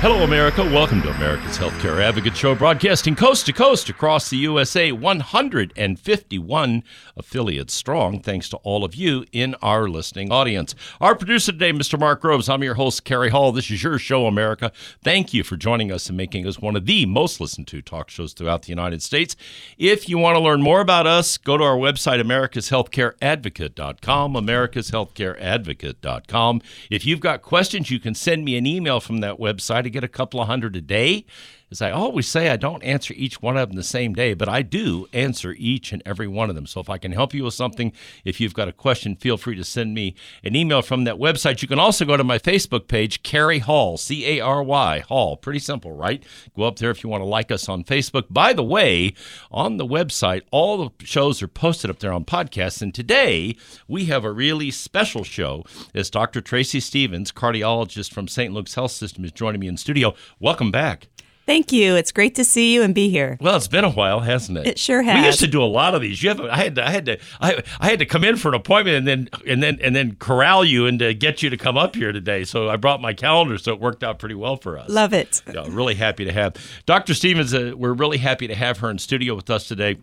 Hello, America. Welcome to America's Healthcare Advocate Show, broadcasting coast to coast across the USA, 151 affiliates strong, thanks to all of you in our listening audience. Our producer today, Mr. Mark Groves. I'm your host, Cary Hall. This is your show, America. Thank you for joining us and making us one of the most listened to talk shows throughout the United States. If you want to learn more about us, go to our website, americashealthcareadvocate.com, americashealthcareadvocate.com. If you've got questions, you can send me an email from that website. I get a couple of hundred a day. As I always say, I don't answer each one of them the same day, but I do answer each and every one of them. So if I can help you with something, if you've got a question, feel free to send me an email from that website. You can also go to my Facebook page, Cary Hall, C A R Y, Hall. Pretty simple, right? Go up there if you want to like us on Facebook. By the way, on the website, all the shows are posted up there on podcasts. And today, we have a really special show as Dr. Tracy Stevens, cardiologist from St. Luke's Health System, is joining me in studio. Welcome back. Thank you. It's great to see you and be here. Well, it's been a while, hasn't it? It sure has. We used to do a lot of these. You have, I had, to, I had to, I, I had to come in for an appointment and then, and then, and then corral you and to get you to come up here today. So I brought my calendar, so it worked out pretty well for us. Love it. Yeah, really happy to have Dr. Stevens. Uh, we're really happy to have her in studio with us today.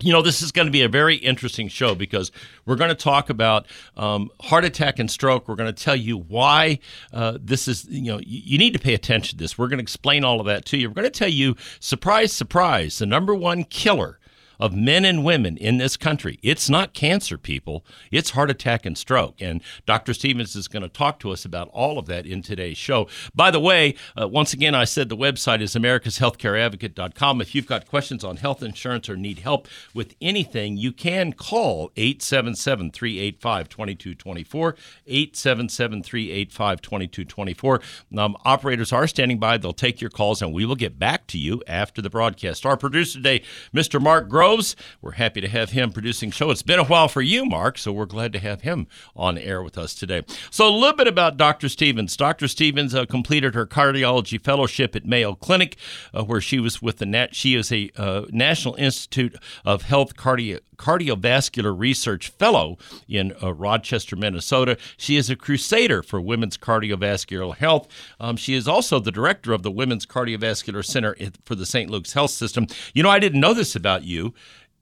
You know, this is going to be a very interesting show because we're going to talk about um, heart attack and stroke. We're going to tell you why uh, this is, you know, you, you need to pay attention to this. We're going to explain all of that to you. We're going to tell you, surprise, surprise, the number one killer of men and women in this country. It's not cancer, people. It's heart attack and stroke. And Dr. Stevens is going to talk to us about all of that in today's show. By the way, uh, once again, I said the website is americashealthcareadvocate.com. If you've got questions on health insurance or need help with anything, you can call 877 385 2224. 877 385 2224. Um, Operators are standing by. They'll take your calls and we will get back to you after the broadcast. Our producer today, Mr. Mark Groves. We're happy to have him producing show. It's been a while for you, Mark, so we're glad to have him on air with us today. So a little bit about Dr. Stevens. Dr. Stevens uh, completed her cardiology fellowship at Mayo Clinic, uh, where she was with the Nat. She is a uh, National Institute of Health Cardio cardiovascular research fellow in uh, Rochester, Minnesota. She is a crusader for women's cardiovascular health. Um, she is also the director of the Women's Cardiovascular Center for the St. Luke's Health System. You know, I didn't know this about you.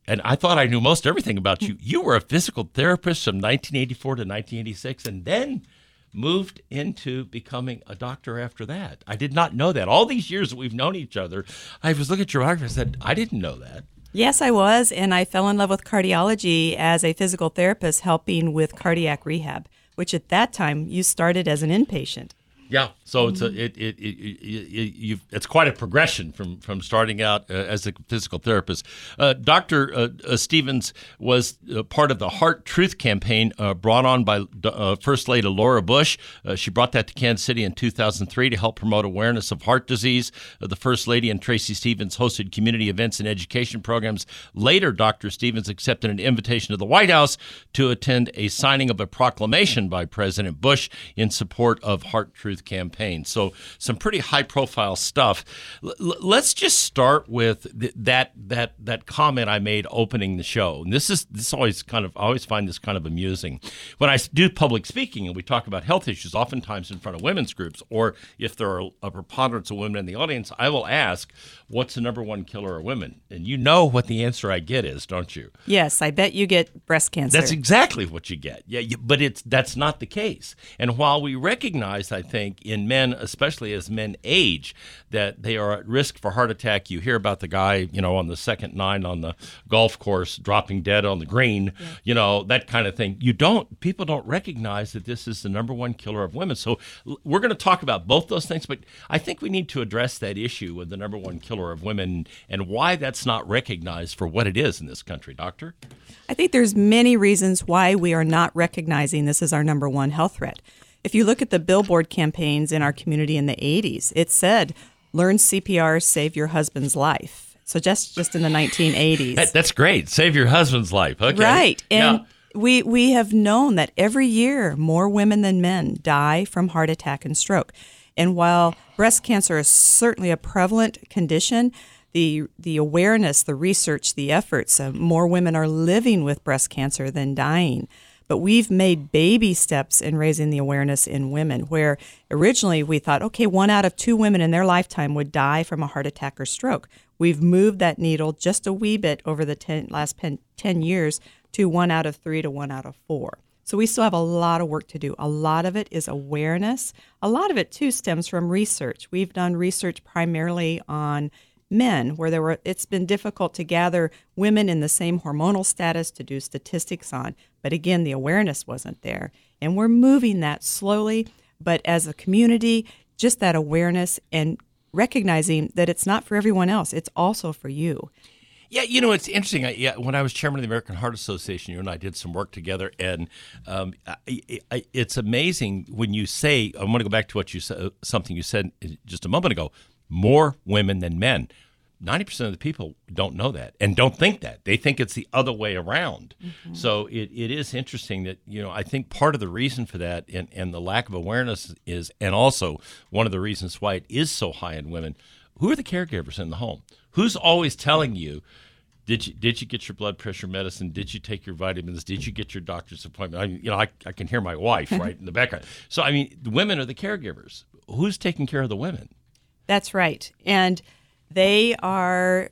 And I thought I knew most everything about you. You were a physical therapist from 1984 to 1986, and then moved into becoming a doctor after that. I did not know that. All these years that we've known each other, I was looking at your biography and said, I didn't know that. Yes, I was, and I fell in love with cardiology as a physical therapist helping with cardiac rehab, which at that time you started as an inpatient. Yeah, so it's a it it, it, it you've it's quite a progression from from starting out uh, as a physical therapist. Uh, Doctor uh, uh, Stevens was uh, part of the Heart Truth campaign uh, brought on by uh, First Lady Laura Bush. Uh, she brought that to Kansas City in 2003 to help promote awareness of heart disease. Uh, the First Lady and Tracy Stevens hosted community events and education programs. Later, Doctor Stevens accepted an invitation to the White House to attend a signing of a proclamation by President Bush in support of Heart Truth campaign. So some pretty high profile stuff. L- let's just start with th- that that that comment I made opening the show. And this is this always kind of I always find this kind of amusing. when I do public speaking and we talk about health issues, oftentimes in front of women's groups, or if there are a preponderance of women in the audience, I will ask, "What's the number one killer of women?" And you know what the answer I get is, don't you? Yes, I bet you get breast cancer. That's exactly what you get. Yeah, you, but it's that's not the case. And while we recognize, I think, in men, especially as men age, that they are at risk for heart attack. You hear about the guy, you know, on the second nine on the golf course dropping dead on the green, you know, that kind of thing. You don't, people don't recognize that this is the number one killer of women. So we're going to talk about both those things, but I think we need to address that issue with the number one killer of women and why that's not recognized for what it is in this country, Doctor. I think there's many reasons why we are not recognizing this as our number one health threat. If you look at the billboard campaigns in our community in the 80s, it said, "Learn CPR, save your husband's life." So just just in the 1980s. That, that's great. Save your husband's life. Okay. Right. And Yeah. we we have known that every year more women than men die from heart attack and stroke. And while breast cancer is certainly a prevalent condition, the the awareness, the research, the efforts, uh, more women are living with breast cancer than dying. But we've made baby steps in raising the awareness in women, where originally we thought, okay, one out of two women in their lifetime would die from a heart attack or stroke. We've moved that needle just a wee bit over the 10, last pen, 10 years to one out of three to one out of four. So we still have a lot of work to do. A lot of it is awareness. A lot of it, too, stems from research. We've done research primarily on men where there were it's been difficult to gather women in the same hormonal status to do statistics on but again the awareness wasn't there and we're moving that slowly but as a community just that awareness and recognizing that it's not for everyone else it's also for you Yeah, you know, it's interesting. I, yeah, when I was chairman of the American Heart Association, you and I did some work together, and um, I, I, it's amazing when you say. I'm going to go back to what you said, something you said just a moment ago. More women than men. Ninety percent of the people don't know that and don't think that. They think it's the other way around. So it, it is interesting that you know I think part of the reason for that and, and the lack of awareness is, and also one of the reasons why it is so high in women. Who are the caregivers in the home? Who's always telling you? Did you did you get your blood pressure medicine? Did you take your vitamins? Did you get your doctor's appointment? I you know, I, I can hear my wife right in the background. So I mean, the women are the caregivers. Who's taking care of the women? That's right. And they are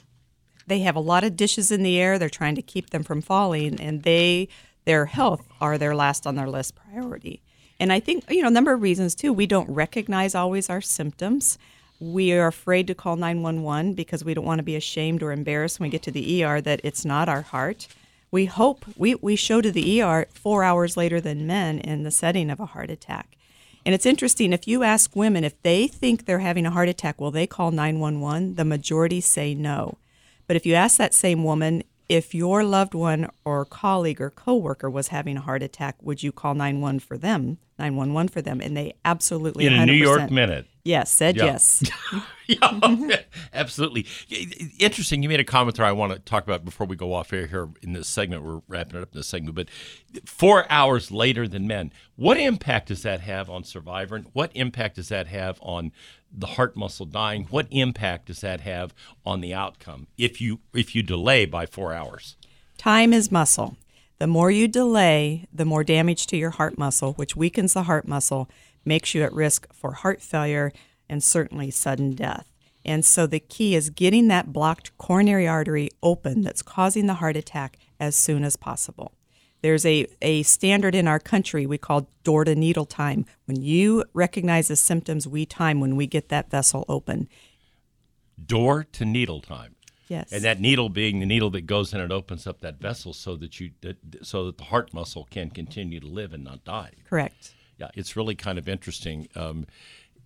they have a lot of dishes in the air. They're trying to keep them from falling and they their health are their last on their list priority. And I think, you know, a number of reasons too. We don't recognize always our symptoms. We are afraid to call 911 because we don't want to be ashamed or embarrassed when we get to the ER that it's not our heart. We hope we, we show to the ER four hours later than men in the setting of a heart attack. And it's interesting, if you ask women if they think they're having a heart attack, will they call 911? The majority say no. But if you ask that same woman, if your loved one or colleague or coworker was having a heart attack, would you call 911 for them? 911 for them, and they absolutely In a New 100% York minute. Yes, said Yeah. yes. yeah, absolutely. Interesting. You made a comment there I want to talk about before we go off air here in this segment. We're wrapping it up in this segment, but four hours later than men. What impact does that have on survivor? And What impact does that have on the heart muscle dying? What impact does that have on the outcome if you if you delay by four hours? Time is muscle. The more you delay, the more damage to your heart muscle, which weakens the heart muscle, makes you at risk for heart failure and certainly sudden death. And so the key is getting that blocked coronary artery open that's causing the heart attack as soon as possible. There's a, a standard in our country we call door to needle time. When you recognize the symptoms, we time when we get that vessel open. Door to needle time. Yes. And that needle being the needle that goes in and opens up that vessel so that you that, so that the heart muscle can continue to live and not die. Correct. Yeah, it's really kind of interesting um,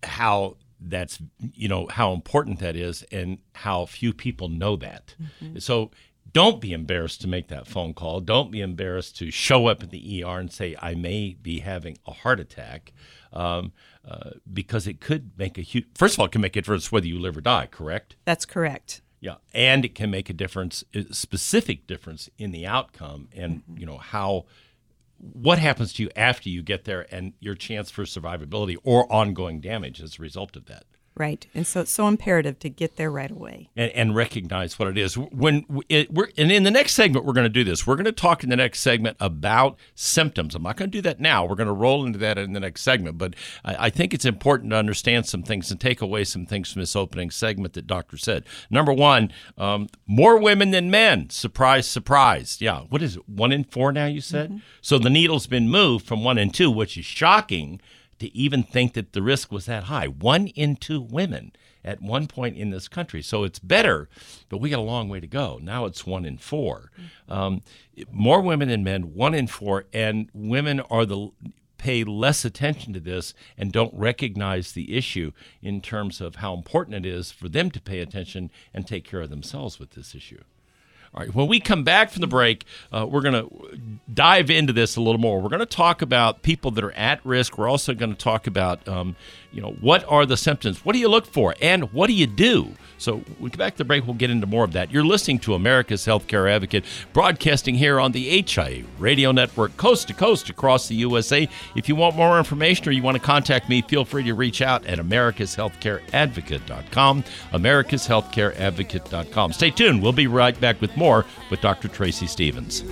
how that's you know how important that is and how few people know that. So don't be embarrassed to make that phone call. Don't be embarrassed to show up at the ER and say I may be having a heart attack. Um, uh, because it could make a huge. First of all, it can make a difference whether you live or die. Correct? That's correct. Yeah, and it can make a difference, a specific difference in the outcome, and you know how what happens to you after you get there, and your chance for survivability or ongoing damage as a result of that. Right. And so it's so imperative to get there right away. And, and recognize what it is. When it, we're and in the next segment, we're going to do this. We're going to talk in the next segment about symptoms. I'm not going to do that now. We're going to roll into that in the next segment. But I, I think it's important to understand some things and take away some things from this opening segment that Doctor said. Number one, um, more women than men. Surprise, surprise. Yeah. What is it? One in four now? You said. So the needle's been moved from one in two, which is shocking to even think that the risk was that high. One in two women at one point in this country. So it's better, but we got a long way to go. Now it's one in four. Um, more women than men, one in four, and women are the pay less attention to this and don't recognize the issue in terms of how important it is for them to pay attention and take care of themselves with this issue. All right, when we come back from the break, uh, we're going to dive into this a little more. We're going to talk about people that are at risk. We're also going to talk about, um, you know, what are the symptoms? What do you look for? And what do you do? So we come back to the break, we'll get into more of that. You're listening to America's Healthcare Advocate, broadcasting here on the HIA Radio Network, coast to coast across the USA. If you want more information or you want to contact me, feel free to reach out at americashealthcareadvocate.com, americashealthcareadvocate.com. Stay tuned. We'll be right back with more with Dr. Tracy Stevens.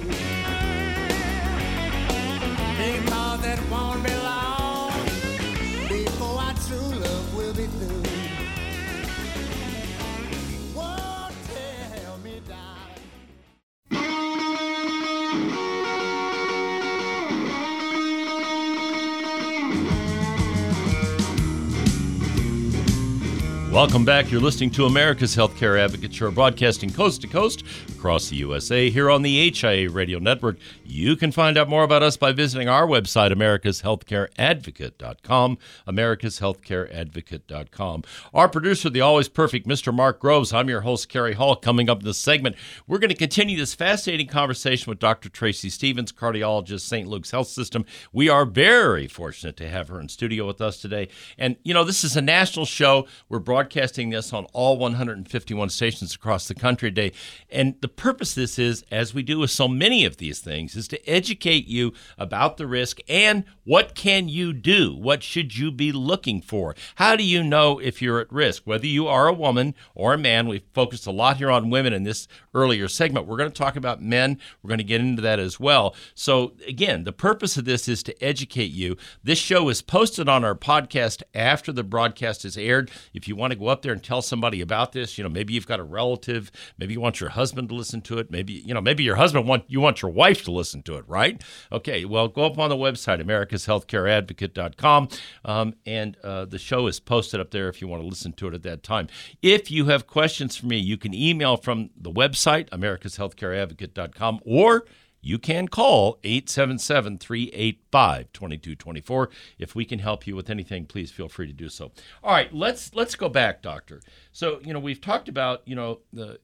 Welcome back. You're listening to America's Healthcare Advocate Show, broadcasting coast to coast across the USA here on the HIA Radio Network. You can find out more about us by visiting our website, americashealthcareadvocate.com, americashealthcareadvocate.com. Our producer, the always perfect Mr. Mark Groves. I'm your host, Cary Hall. Coming up in this segment, we're going to continue this fascinating conversation with Dr. Tracy Stevens, cardiologist, St. Luke's Health System. We are very fortunate to have her in studio with us today. And, you know, this is a national show. We're broadcasting this on all 151 stations across the country today. And the purpose of this is, as we do with so many of these things, is to educate you about the risk and what can you do? What should you be looking for? How do you know if you're at risk? Whether you are a woman or a man, we've focused a lot here on women in this earlier segment. We're going to talk about men. We're going to get into that as well. So, again, the purpose of this is to educate you. This show is posted on our podcast after the broadcast is aired. If you want to go up there and tell somebody about this, you know, maybe you've got a relative, maybe you want your husband to listen to it, maybe, you know, maybe your husband want you want your wife to listen to it, right? Okay, well, go up on the website, americashealthcareadvocate.com, um, and uh, the show is posted up there if you want to listen to it at that time. If you have questions for me, you can email from the website, americashealthcareadvocate.com, or you can call 877 385 2224. If we can help you with anything, please feel free to do so. All right, let's let's go back, doctor. So, you know, we've talked about, you know, the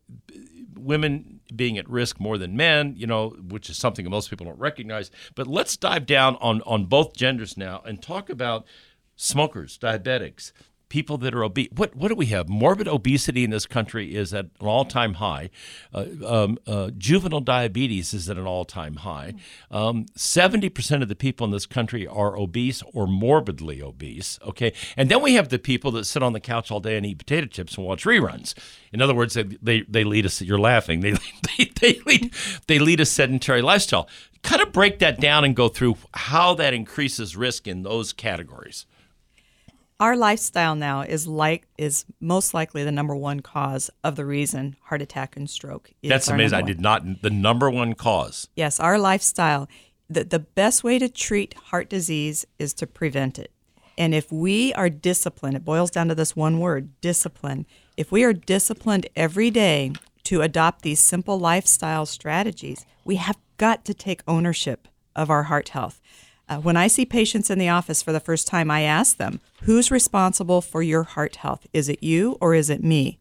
women being at risk more than men, you know, which is something that most people don't recognize. But let's dive down on on both genders now and talk about smokers, diabetics, people that are obese. What what do we have? Morbid obesity in this country is at an all time high. Uh, um, uh, juvenile diabetes is at an all time high. Seventy percent of the people in this country are obese or morbidly obese. Okay, and then we have the people that sit on the couch all day and eat potato chips and watch reruns. In other words, they they, they lead us. You're laughing. They they they lead they lead a sedentary lifestyle. Kind of break that down and go through how that increases risk in those categories. Our lifestyle now is like is most likely the number one cause of the reason heart attack and stroke. Is That's amazing. I did not. The number one cause. Yes, our lifestyle. The, the best way to treat heart disease is to prevent it. And if we are disciplined, it boils down to this one word discipline. If we are disciplined every day to adopt these simple lifestyle strategies, we have got to take ownership of our heart health. Uh, when I see patients in the office for the first time, I ask them, Who's responsible for your heart health? Is it you or is it me?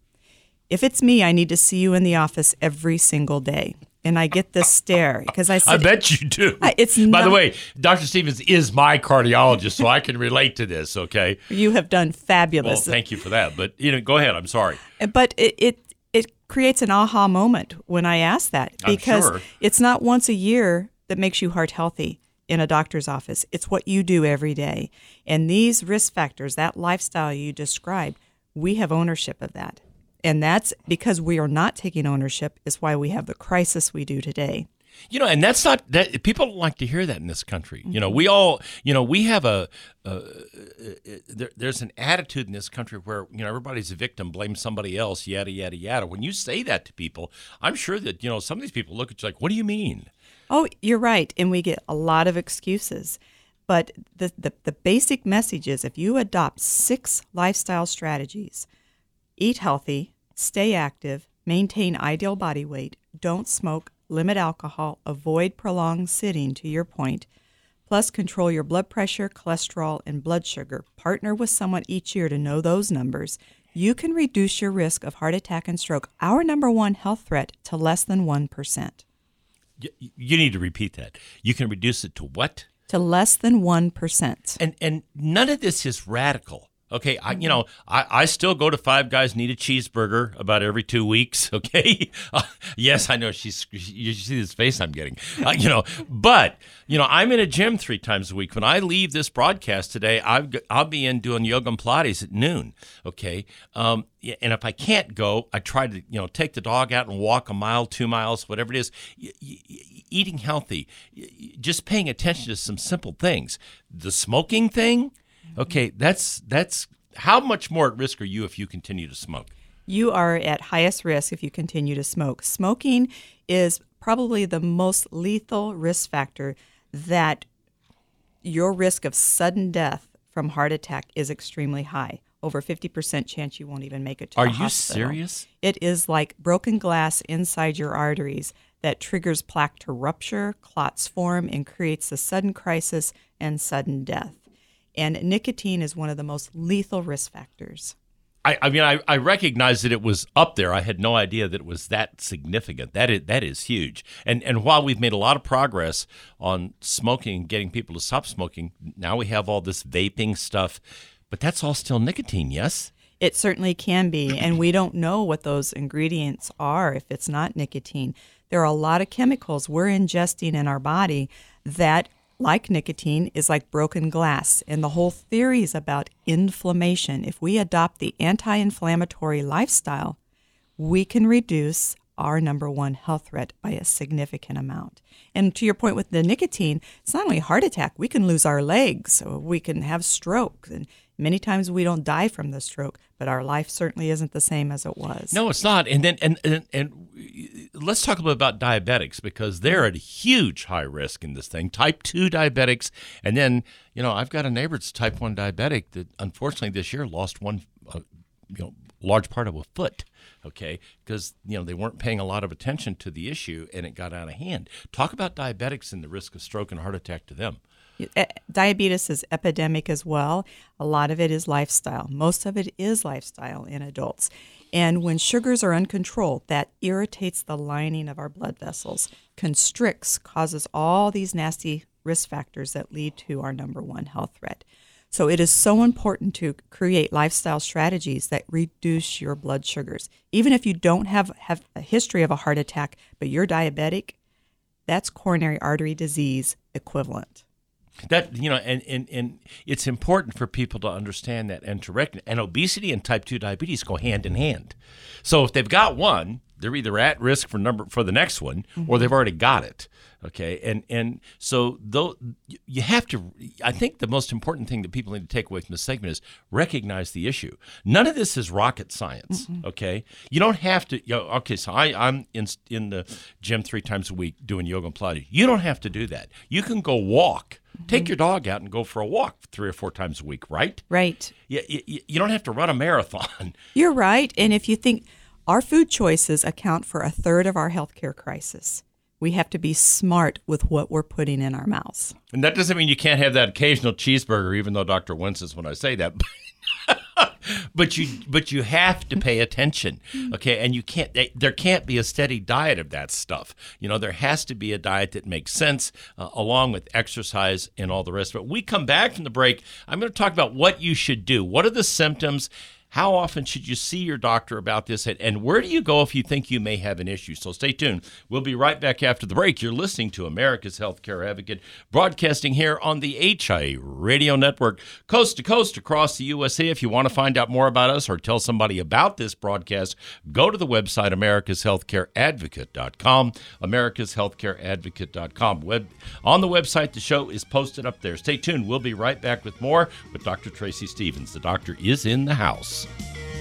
If it's me, I need to see you in the office every single day. And I get this stare because I said, I bet you do. It's By the way, Dr. Stevens is my cardiologist, so I can relate to this. Okay. You have done Well, fabulous. thank you for that. But you know, go ahead. I'm sorry. but it, it it creates an aha moment when I ask that because sure. it's not once a year that makes you heart healthy in a doctor's office. It's what you do every day. And these risk factors, that lifestyle you described, we have ownership of that. And that's because we are not taking ownership is why we have the crisis we do today. You know, and that's not that people don't like to hear that in this country. You Mm-hmm. know, we all, you know, we have a, uh, there, there's an attitude in this country where you know everybody's a victim, blame somebody else, yada yada yada. When you say that to people, I'm sure that you know some of these people look at you like, "What do you mean?" Oh, you're right. And we get a lot of excuses. But the, the, the basic message is if you adopt six lifestyle strategies eat healthy, stay active, maintain ideal body weight, don't smoke, limit alcohol, avoid prolonged sitting, to your point, plus control your blood pressure, cholesterol, and blood sugar. Partner with someone each year to know those numbers. You can reduce your risk of heart attack and stroke, our number one health threat, to less than 1%. You need to repeat that. You can reduce it to what? To less than 1%. And and none of this is radical. Okay, I you know I, I still go to Five Guys, need a cheeseburger about every two weeks. Okay, Uh, yes, I know she's you see this face I'm getting. Uh, you know, but you know I'm in a gym three times a week. When I leave this broadcast today, I've, I'll be in doing yoga and Pilates at noon. Okay, um, and if I can't go, I try to you know take the dog out and walk a mile, two miles, whatever it is. Y- y- eating healthy, y- just paying attention to some simple things. The smoking thing. Okay, that's that's how much more at risk are you if you continue to smoke? you are at highest risk if you continue to smoke. Smoking is probably the most lethal risk factor that your risk of sudden death from heart attack is extremely high. Over 50% chance you won't even make it to Are the you serious? It is like broken glass inside your arteries that triggers plaque to rupture, clots form, and creates a sudden crisis and sudden death. And nicotine is one of the most lethal risk factors. I, I mean, I, I recognize that it was up there. I had no idea that it was that significant. That is, that is huge. And and while we've made a lot of progress on smoking, and getting people to stop smoking, now we have all this vaping stuff, but that's all still nicotine, yes? It certainly can be, and we don't know what those ingredients are if it's not nicotine. There are a lot of chemicals we're ingesting in our body that, like nicotine, is like broken glass. And the whole theory is about inflammation. If we adopt the anti inflammatory lifestyle, we can reduce our number one health threat by a significant amount. And to your point with the nicotine, it's not only heart attack, we can lose our legs, we can have stroke. And many times we don't die from the stroke, but our life certainly isn't the same as it was. No, it's not. And then and and, and let's talk a little about diabetics because they're at huge high risk in this thing. Type two diabetics, and then you know I've got a neighbor that's type one diabetic that unfortunately this year lost one, uh, you know, large part of a foot. Okay, because you know they weren't paying a lot of attention to the issue and it got out of hand. Talk about diabetics and the risk of stroke and heart attack to them. Diabetes is epidemic as well. A lot of it is lifestyle. Most of it is lifestyle in adults. And when sugars are uncontrolled, that irritates the lining of our blood vessels, constricts, causes all these nasty risk factors that lead to our number one health threat. So it is so important to create lifestyle strategies that reduce your blood sugars. Even if you don't have, have a history of a heart attack, but you're diabetic, that's coronary artery disease equivalent. That you know, and, and and it's important for people to understand that and to recognize. And obesity and type two diabetes go hand in hand. So if they've got one, they're either at risk for number for the next one, or mm-hmm. they've already got it. Okay, and and so though you have to, I think the most important thing that people need to take away from this segment is recognize the issue. None of this is rocket science. Mm-hmm. Okay, you don't have to. You know, okay, so I I'm in in the gym three times a week doing yoga and Pilates. You don't have to do that. You can go walk. Take mm-hmm. your dog out and go for a walk three or four times a week, right? Right. You, you, you don't have to run a marathon. You're right. And if you think our food choices account for a third of our healthcare crisis, we have to be smart with what we're putting in our mouths. And that doesn't mean you can't have that occasional cheeseburger, even though Dr. winces when I say that. but you but you have to pay attention, okay? And you can't there can't be a steady diet of that stuff. You know, there has to be a diet that makes sense uh, along with exercise and all the rest of it. We come back from the break. I'm going to talk about what you should do. What are the symptoms? How often should you see your doctor about this? And- where do you go if you think you may have an issue? So stay tuned. We'll be right back after the break. You're listening to America's Healthcare Advocate, broadcasting here on the HIA Radio Network, coast to coast across the USA. If you want to find out more about us or tell somebody about this broadcast, go to the website americashealthcareadvocate.com. Americashealthcareadvocate.com. Web on the website, the show is posted up there. Stay tuned. We'll be right back with more with Dr. Tracy Stevens. The doctor is in the house. Peace.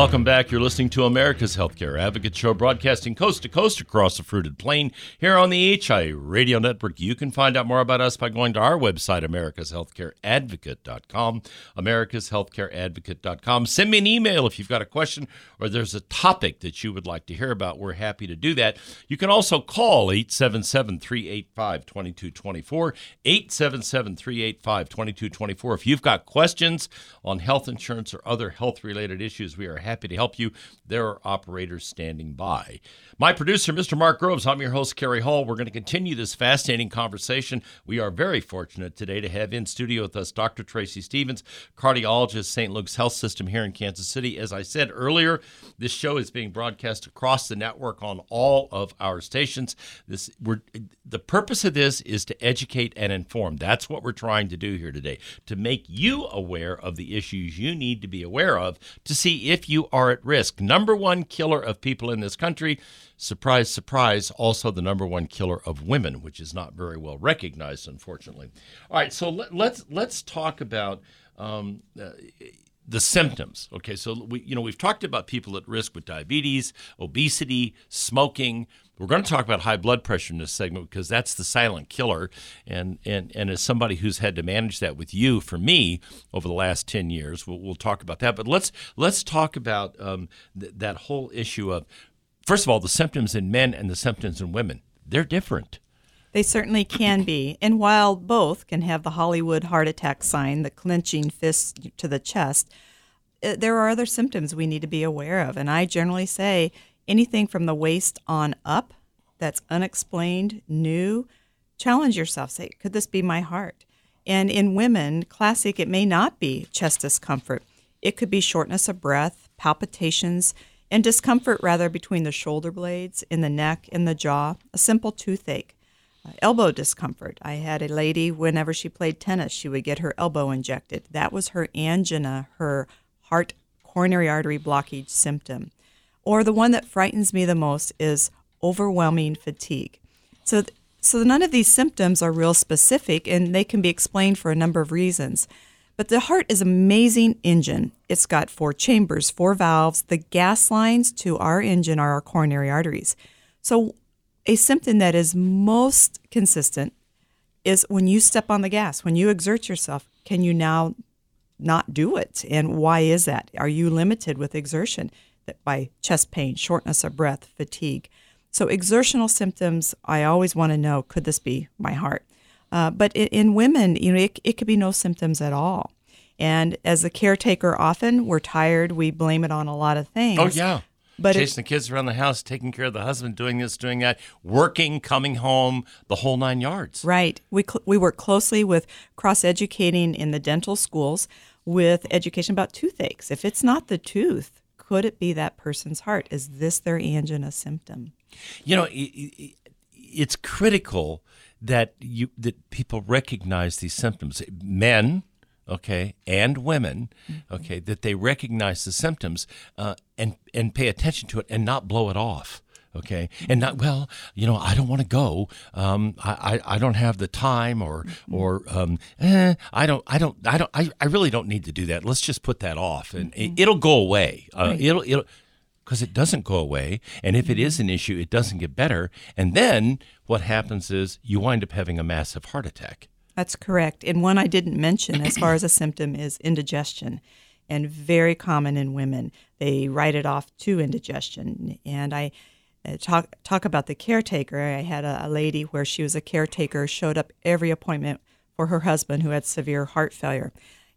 Welcome back. You're listening to America's Healthcare Advocate Show, broadcasting coast to coast across the fruited plain here on the HI Radio Network. You can find out more about us by going to our website, americashealthcareadvocate.com. Americashealthcareadvocate.com. Send me an email if you've got a question or there's a topic that you would like to hear about. We're happy to do that. You can also call 877 385 2224. 877 385 2224. If you've got questions on health insurance or other health related issues, we are happy to help you. There are operators standing by. My producer, Mr. Mark Groves, I'm your host, Cary Hall. We're going to continue this fascinating conversation. We are very fortunate today to have in studio with us Dr. Tracy Stevens, cardiologist, St. Luke's Health System here in Kansas City. As I said earlier, this show is being broadcast across the network on all of our stations. This we're the purpose of this is to educate and inform. That's what we're trying to do here today, to make you aware of the issues you need to be aware of to see if you are at risk. Number one killer of people in this country, surprise, surprise, also the number one killer of women, which is not very well recognized, unfortunately. All right, so let, let's let's talk about. Um, uh, the symptoms. Okay, so we you know we've talked about people at risk with diabetes, obesity, smoking. We're going to talk about high blood pressure in this segment because that's the silent killer. And and and as somebody who's had to manage that with you, for me, over the last ten years, we'll, we'll talk about that. But let's let's talk about um, th- that whole issue of first of all the symptoms in men and the symptoms in women. They're different. They certainly can be. And while both can have the Hollywood heart attack sign, the clenching fist to the chest, uh, there are other symptoms we need to be aware of. And I generally say anything from the waist on up that's unexplained, new, challenge yourself. Say, could this be my heart? And in women, classic, it may not be chest discomfort. It could be shortness of breath, palpitations, and discomfort rather between the shoulder blades, in the neck, in the jaw, a simple toothache uh, elbow discomfort. I had a lady, whenever she played tennis, she would get her elbow injected. That was her angina, her heart coronary artery blockage symptom. Or the one that frightens me the most is overwhelming fatigue. So, th- so none of these symptoms are real specific and they can be explained for a number of reasons. But the heart is an amazing engine. It's got four chambers, four valves. The gas lines to our engine are our coronary arteries. So a symptom that is most consistent is when you step on the gas, when you exert yourself, can you now not do it? And why is that? Are you limited with exertion by chest pain, shortness of breath, fatigue? So exertional symptoms, I always want to know, could this be my heart? Uh, but in, in women, you know, it, it could be no symptoms at all. And as a caretaker, often we're tired. We blame it on a lot of things. Oh yeah. But it- the kids around the house, taking care of the husband, doing this, doing that, working, coming home, the whole nine yards. Right. We, cl- we work closely with cross educating in the dental schools with education about toothaches. If it's not the tooth, could it be that person's heart? Is this their angina symptom? You know, it's critical that you that people recognize these symptoms. Men, okay, and women, okay, that they recognize the symptoms uh, and and pay attention to it and not blow it off. Okay, and not well. You know, I don't want to go. Um, I, I I don't have the time, or or um, eh, I don't I don't I don't I, I really don't need to do that. Let's just put that off, and it, it'll go away. Uh, It'll it'll because it doesn't go away. And if it is an issue, it doesn't get better. And then what happens is you wind up having a massive heart attack. That's correct. And one I didn't mention as far as a symptom is indigestion, and very common in women. They write it off to indigestion. And I Uh, talk talk about the caretaker. I had a, a lady where she was a caretaker, showed up every appointment for her husband who had severe heart failure.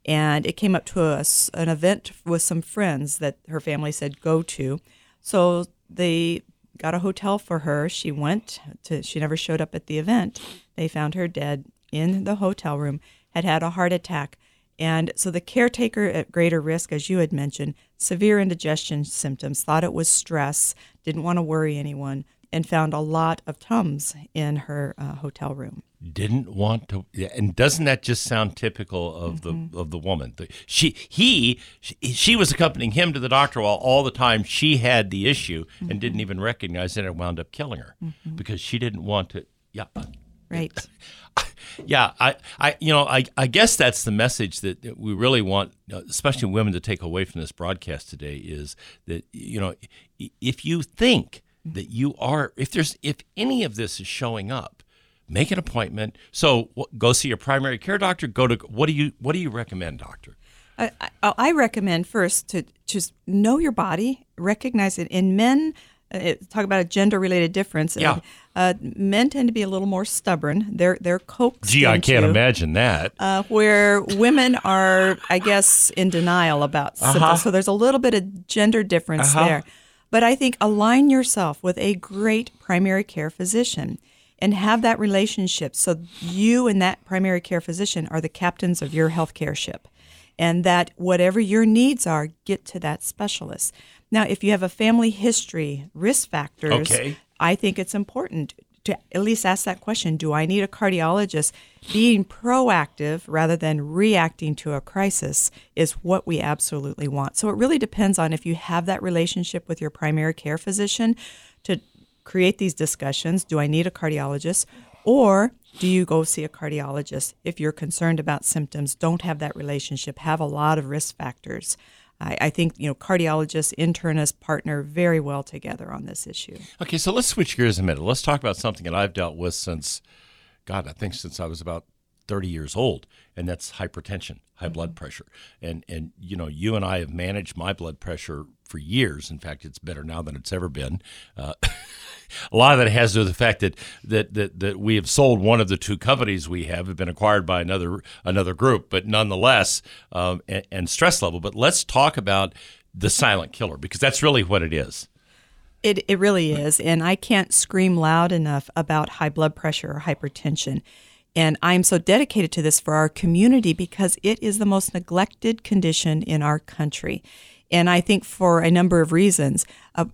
And it came up to us an event with some friends that her family said go to. So they got a hotel for her. She went to. She never showed up at the event. They found her dead in the hotel room. Had had a heart attack, and so the caretaker at greater risk, as you had mentioned, severe indigestion symptoms. Thought it was stress. Didn't want to worry anyone, and found a lot of tums in her uh, hotel room. Didn't want to, yeah, and doesn't that just sound typical of the mm-hmm. of the woman? She he she, she was accompanying him to the doctor while all the time she had the issue and didn't mm-hmm. even recognize it and it wound up killing her mm-hmm. because she didn't want to. Yeah, Right. Yeah, I, I, you know, I, I guess that's the message that, we really want, uh, especially women, to take away from this broadcast today is that you know, if you think that you are, if there's, if any of this is showing up, make an appointment. So go see your primary care doctor. Go to what do you what do you recommend, doctor? I, I, I recommend first to just know your body, recognize it. In men, uh, talk about a gender-related difference. Yeah. Uh, men tend to be a little more stubborn. They're they're coaxed. Gee, I can't into, imagine that. Uh, where women are, I guess, in denial about syphilis. So there's a little bit of gender difference Uh-huh. there. But I think align yourself with a great primary care physician and have that relationship so you and that primary care physician are the captains of your healthcare ship. And that whatever your needs are, get to that specialist. Now, if you have a family history, risk factors, Okay. I think it's important to at least ask that question Do I need a cardiologist? Being proactive rather than reacting to a crisis is what we absolutely want. So it really depends on if you have that relationship with your primary care physician to create these discussions. Do I need a cardiologist? Or do you go see a cardiologist if you're concerned about symptoms, don't have that relationship, have a lot of risk factors? I, I think you know cardiologists, internists partner very well together on this issue. Okay, so let's switch gears a minute. Let's talk about something that I've dealt with since, God, I think since I was about 30 years old, and that's hypertension, high mm-hmm. blood pressure. And and you know, you and I have managed my blood pressure for years. In fact, it's better now than it's ever been. Uh, a lot of that has to do with the fact that, that that that we have sold one of the two companies we have have been acquired by another another group, but nonetheless, um, and, and stress level. But let's talk about the silent killer because that's really what it is. It, it really is. And I can't scream loud enough about high blood pressure or hypertension. And I'm so dedicated to this for our community because it is the most neglected condition in our country. And I think for a number of reasons. Uh,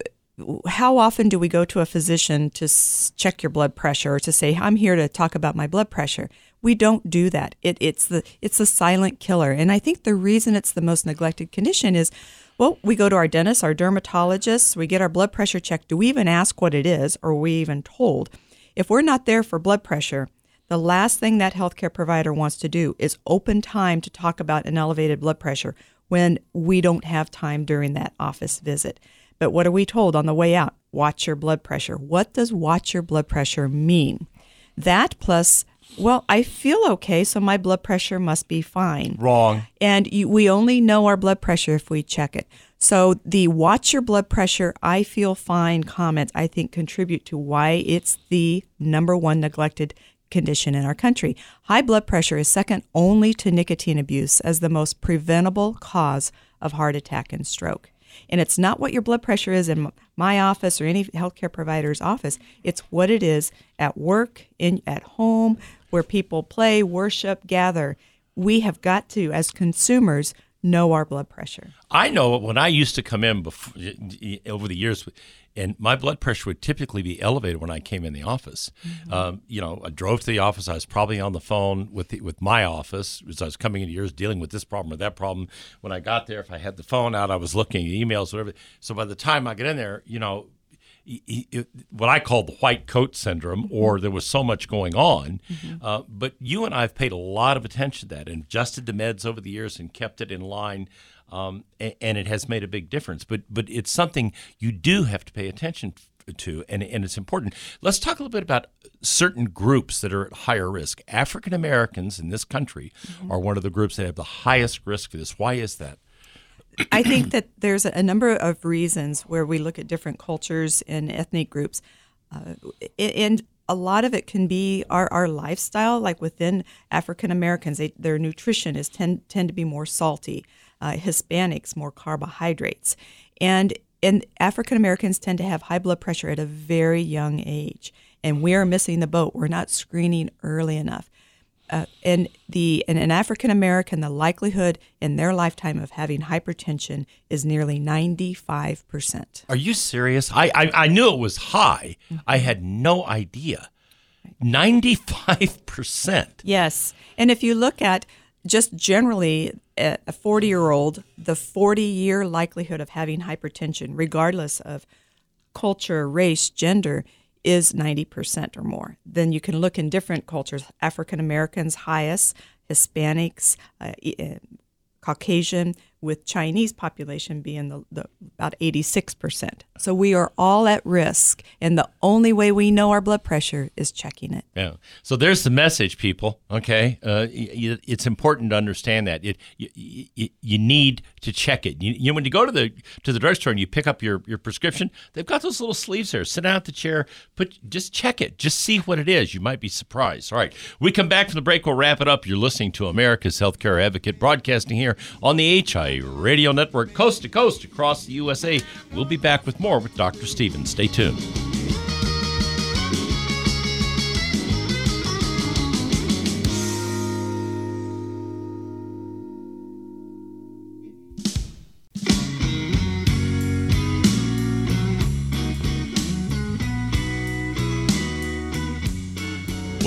how often do we go to a physician to s- check your blood pressure or to say, I'm here to talk about my blood pressure? We don't do that. It, it's the it's the silent killer. And I think the reason it's the most neglected condition is well, we go to our dentist, our dermatologists, we get our blood pressure checked. Do we even ask what it is, or are we even told? If we're not there for blood pressure, the last thing that healthcare provider wants to do is open time to talk about an elevated blood pressure when we don't have time during that office visit. But what are we told on the way out? Watch your blood pressure. What does watch your blood pressure mean? That plus, well, I feel okay, so my blood pressure must be fine Wrong. and you, we only know our blood pressure if we check it. So the watch your blood pressure, I feel fine comments, I think contribute to why it's the number one neglected condition in our country. High blood pressure is second only to nicotine abuse as the most preventable cause of heart attack and stroke. And it's not what your blood pressure is in my office or any healthcare provider's office. It's what it is at work, in at home, where people play, worship, gather. We have got to, as consumers, know our blood pressure. I know when I used to come in before, over the years, and my blood pressure would typically be elevated when I came in the office. Um, you know, I drove to the office. I was probably on the phone with the, with my office as I was coming into yours, dealing with this problem or that problem. When I got there, if I had the phone out, I was looking at emails, or whatever. So by the time I get in there, you know, y- it- what I call the white coat syndrome, or there was so much going on. Uh, but you and I have paid a lot of attention to that and adjusted the meds over the years and kept it in line. Um, a- and, it has made a big difference. But but it's something you do have to pay attention to, and, and it's important. Let's talk a little bit about certain groups that are at higher risk. African Americans in this country are one of the groups that have the highest risk for this. Why is that? I think that there's a number of reasons where we look at different cultures and ethnic groups, uh, and a lot of it can be our, our lifestyle. Like within African Americans, their nutrition is tend tend to be more salty. Uh, Hispanics more carbohydrates, and and African Americans tend to have high blood pressure at a very young age, and we are missing the boat. We're not screening early enough uh, and the in an African American, the likelihood in their lifetime of having hypertension is nearly ninety five percent. Are you serious? I, I, I knew it was high. I had no idea. 95%. Yes, and if you look at just generally a a forty year old, the forty year likelihood of having hypertension, regardless of culture, race, gender, is 90% or more. Then you can look in different cultures African Americans, highest, Hispanics, uh, uh, Caucasian, with Chinese population being the, the about 86%. So we are all at risk, and the only way we know our blood pressure is checking it. Yeah. So there's the message, people. Okay. Uh, it's important to understand that it, you, you, you need to check it. You, you when you go to the to the drugstore and you pick up your, your prescription, they've got those little sleeves there. Sit down at the chair, put just check it. Just see what it is. You might be surprised. All right. We come back from the break. We'll wrap it up. You're listening to America's Healthcare Advocate, broadcasting here on the HI Radio Network, coast to coast across the USA. We'll be back with more with Dr. Stevens. Stay tuned.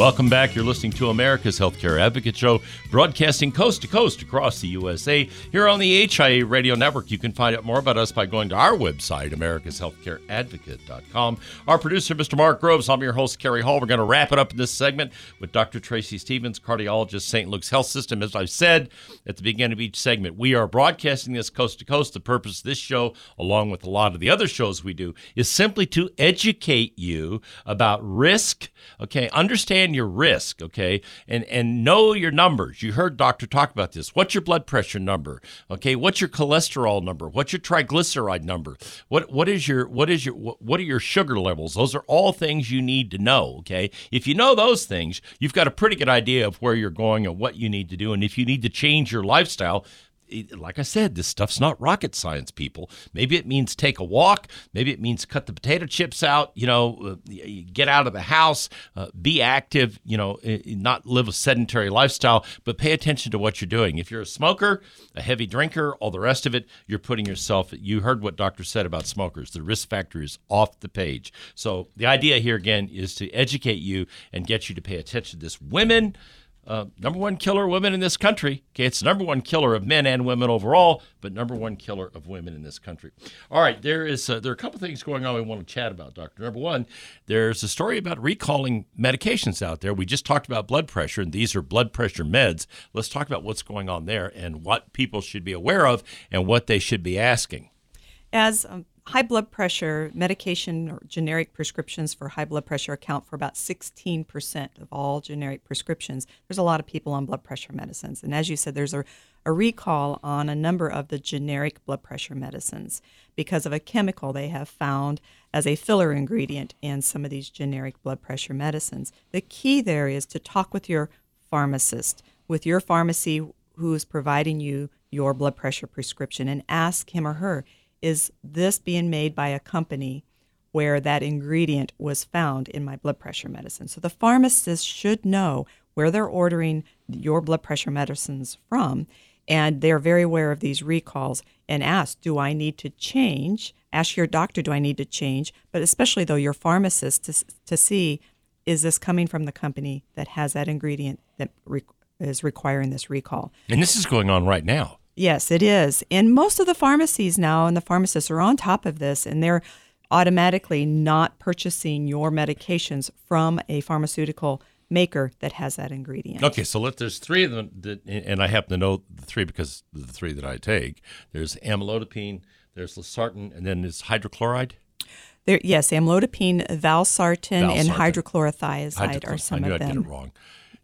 Welcome back. You're listening to America's Healthcare Advocate Show, broadcasting coast to coast across the USA. Here on the HIA Radio Network, you can find out more about us by going to our website, americashealthcareadvocate.com. Our producer, Mr. Mark Groves, I'm your host, Cary Hall. We're going to wrap it up in this segment with Dr. Tracy Stevens, cardiologist, St. Luke's Health System. As I've said at the beginning of each segment, we are broadcasting this coast to coast. The purpose of this show, along with a lot of the other shows we do, is simply to educate you about risk. Okay, understand your risk. Okay, and and know your numbers. You heard doctor talk about this. What's your blood pressure number? Okay, what's your cholesterol number? What's your triglyceride number? What what is your what is your what, what are your sugar levels? Those are all things you need to know. Okay, if you know those things, you've got a pretty good idea of where you're going and what you need to do. And if you need to change your lifestyle, like I said, this stuff's not rocket science, people. Maybe it means take a walk. Maybe it means cut the potato chips out. You know, uh, get out of the house, uh, be active. You know, not live a sedentary lifestyle, but pay attention to what you're doing. If you're a smoker, a heavy drinker, all the rest of it, you're putting yourself. You heard what doctor said about smokers. The risk factor is off the page. So the idea here again is to educate you and get you to pay attention to this. Women uh, number one killer of women in this country. Okay, it's number one killer of men and women overall, but number one killer of women in this country. All right, there is uh, there are a couple things going on we want to chat about, Doctor. Number one, there's a story about recalling medications out there. We just talked about blood pressure, and these are blood pressure meds. Let's talk about what's going on there and what people should be aware of and what they should be asking. As um, high blood pressure medication or generic prescriptions for high blood pressure account for about 16% of all generic prescriptions, there's a lot of people on blood pressure medicines. And as you said, there's a, a recall on a number of the generic blood pressure medicines because of a chemical they have found as a filler ingredient in some of these generic blood pressure medicines. The key there is to talk with your pharmacist, with your pharmacy who is providing you your blood pressure prescription, and ask him or her is this being made by a company where that ingredient was found in my blood pressure medicine? So the pharmacist should know where they're ordering your blood pressure medicines from, and they're very aware of these recalls and ask, do I need to change? Ask your doctor, do I need to change? But especially though your pharmacist to, to see, is this coming from the company that has that ingredient that is requiring this recall? And this is going on right now. Yes, it is. And most of the pharmacies now and the pharmacists are on top of this and they're automatically not purchasing your medications from a pharmaceutical maker that has that ingredient. Okay, so let there's three of them, that, and I happen to know the three because the three that I take. There's amlodipine, there's losartan, and then there's hydrochloride. There, yes, amlodipine, valsartan, and Valsartan. hydrochlorothiazide are some I knew of I did them. it wrong.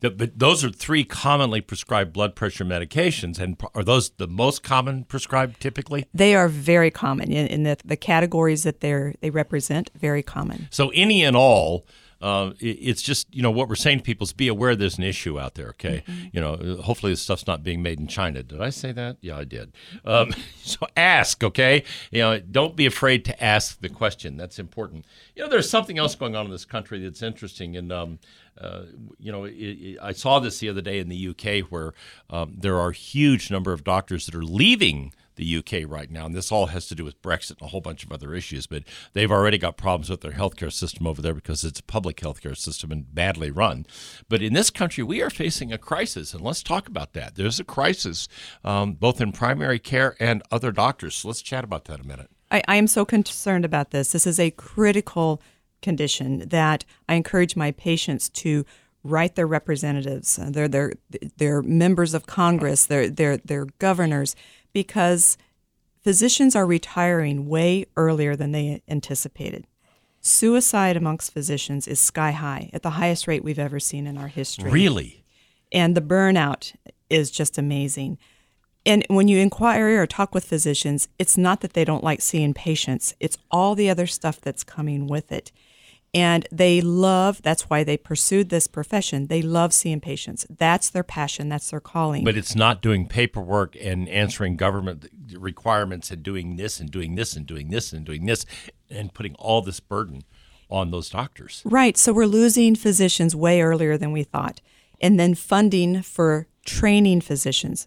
The- but those are three commonly prescribed blood pressure medications, and are those the most common prescribed typically? They are very common in, in the, the categories that they're they represent. Very common. So any and all, uh, it- it's just you know what we're saying to people is be aware there's an issue out there. Okay, you know, hopefully this stuff's not being made in China. Did I say that? Yeah, I did. Um, so ask. Okay, you know, don't be afraid to ask the question. That's important. You know, there's something else going on in this country that's interesting, and um, uh, you know, it, it, I saw this the other day in the UK where um, there are a huge number of doctors that are leaving the UK right now, and this all has to do with Brexit and a whole bunch of other issues. But they've already got problems with their healthcare system over there because it's a public healthcare system and badly run. But in this country, we are facing a crisis, and let's talk about that. There's a crisis um, both in primary care and other doctors. So let's chat about that a minute. I, I am so concerned about this. This is a critical condition that I encourage my patients to write their representatives. Uh, They're they're they're members of Congress. They're they're they're governors because physicians are retiring way earlier than they anticipated. Suicide amongst physicians is sky high at the highest rate we've ever seen in our history Really? and the burnout is just amazing. And when you inquire or talk with physicians, it's not that they don't like seeing patients, it's all the other stuff that's coming with it. And they love, that's why they pursued this profession. They love seeing patients. That's their passion, that's their calling. But it's not doing paperwork and answering government requirements and doing this and doing this and doing this and doing this and putting all this burden on those doctors. Right. So we're losing physicians way earlier than we thought. And then funding for training physicians,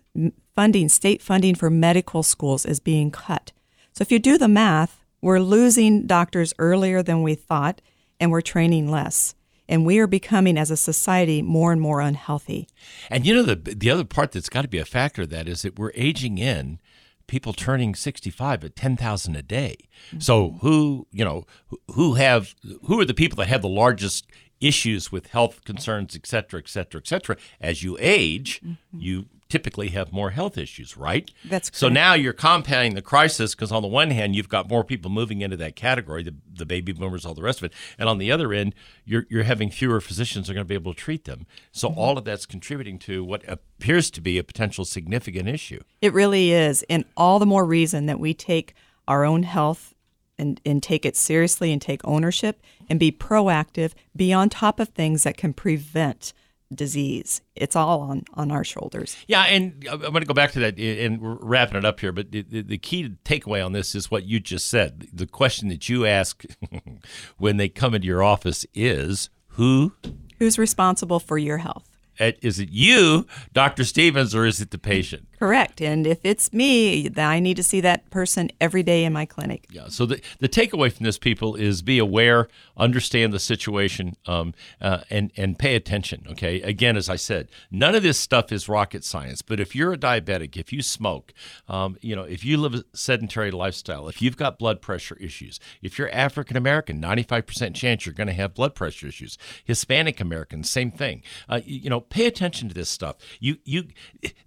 funding, state funding for medical schools is being cut. So if you do the math, we're losing doctors earlier than we thought, and we're training less. And we are becoming, as a society, more and more unhealthy. And you know the the other part that's got to be a factor of that is that we're aging in people turning 65 at 10,000 a day. Mm-hmm. So who, you know, who- who have who are the people that have the largest issues with health concerns, et cetera, et cetera, et cetera. As you age, mm-hmm. you typically have more health issues, right? That's so now you're compounding the crisis because on the one hand you've got more people moving into that category, the, the baby boomers, all the rest of it, and on the other end you're you're having fewer physicians are going to be able to treat them. So mm-hmm. all of that's contributing to what appears to be a potential significant issue. It really is. And all the more reason that we take our own health and, and take it seriously and take ownership and be proactive, be on top of things that can prevent disease. It's all on, on our shoulders. Yeah, and uh, I'm going to go back to that, and we're wrapping it up here. But the, the, key takeaway on this is what you just said. The question that you ask when they come into your office is who Who's responsible for your health? is it you, Dr. Stevens, or is it the patient? Correct. And if it's me, I need to see that person every day in my clinic. Yeah. So the the takeaway from this, people, is be aware, understand the situation, um, uh, and and pay attention. Okay. Again, as I said, none of this stuff is rocket science. But if you're a diabetic, if you smoke, um, you know, if you live a sedentary lifestyle, if you've got blood pressure issues, if you're African American, 95 percent chance you're going to have blood pressure issues. Hispanic Americans, same thing. Uh, you, you know, pay attention to this stuff. You you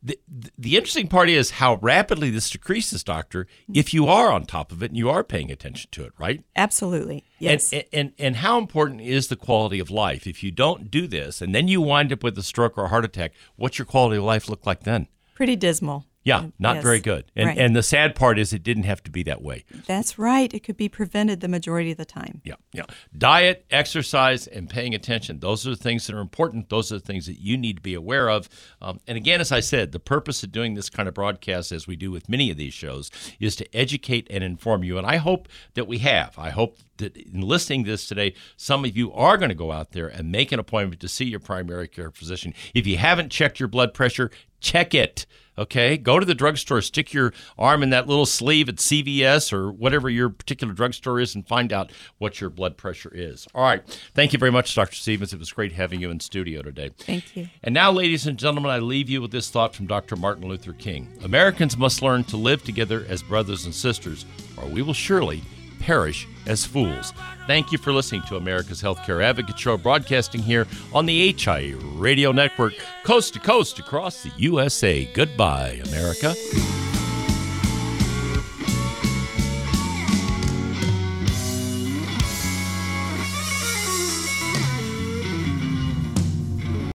the, the interesting part is how rapidly this decreases, doctor, if you are on top of it and you are paying attention to it, right? Absolutely. Yes. And, and and how important is the quality of life? If you don't do this and then you wind up with a stroke or a heart attack, what's your quality of life look like then? Pretty dismal. Yeah, not Yes. very good. And Right. and the sad part is it didn't have to be that way. That's right. It could be prevented the majority of the time. Yeah, yeah. Diet, exercise, and paying attention. Those are the things that are important. Those are the things that you need to be aware of. Um, and again, as I said, the purpose of doing this kind of broadcast, as we do with many of these shows, is to educate and inform you. And I hope that we have. I hope that in listening to this today, some of you are going to go out there and make an appointment to see your primary care physician. If you haven't checked your blood pressure, check it. Okay, go to the drugstore, stick your arm in that little sleeve at CVS or whatever your particular drugstore is, and find out what your blood pressure is. All right. Thank you very much, Dr. Stevens. It was great having you in studio today. Thank you. And now, ladies and gentlemen, I leave you with this thought from Dr. Martin Luther King Americans must learn to live together as brothers and sisters, or we will surely perish as fools. Thank you for listening to America's Healthcare Advocate Show, broadcasting here on the HIA Radio Network, coast to coast across the USA. Goodbye, America.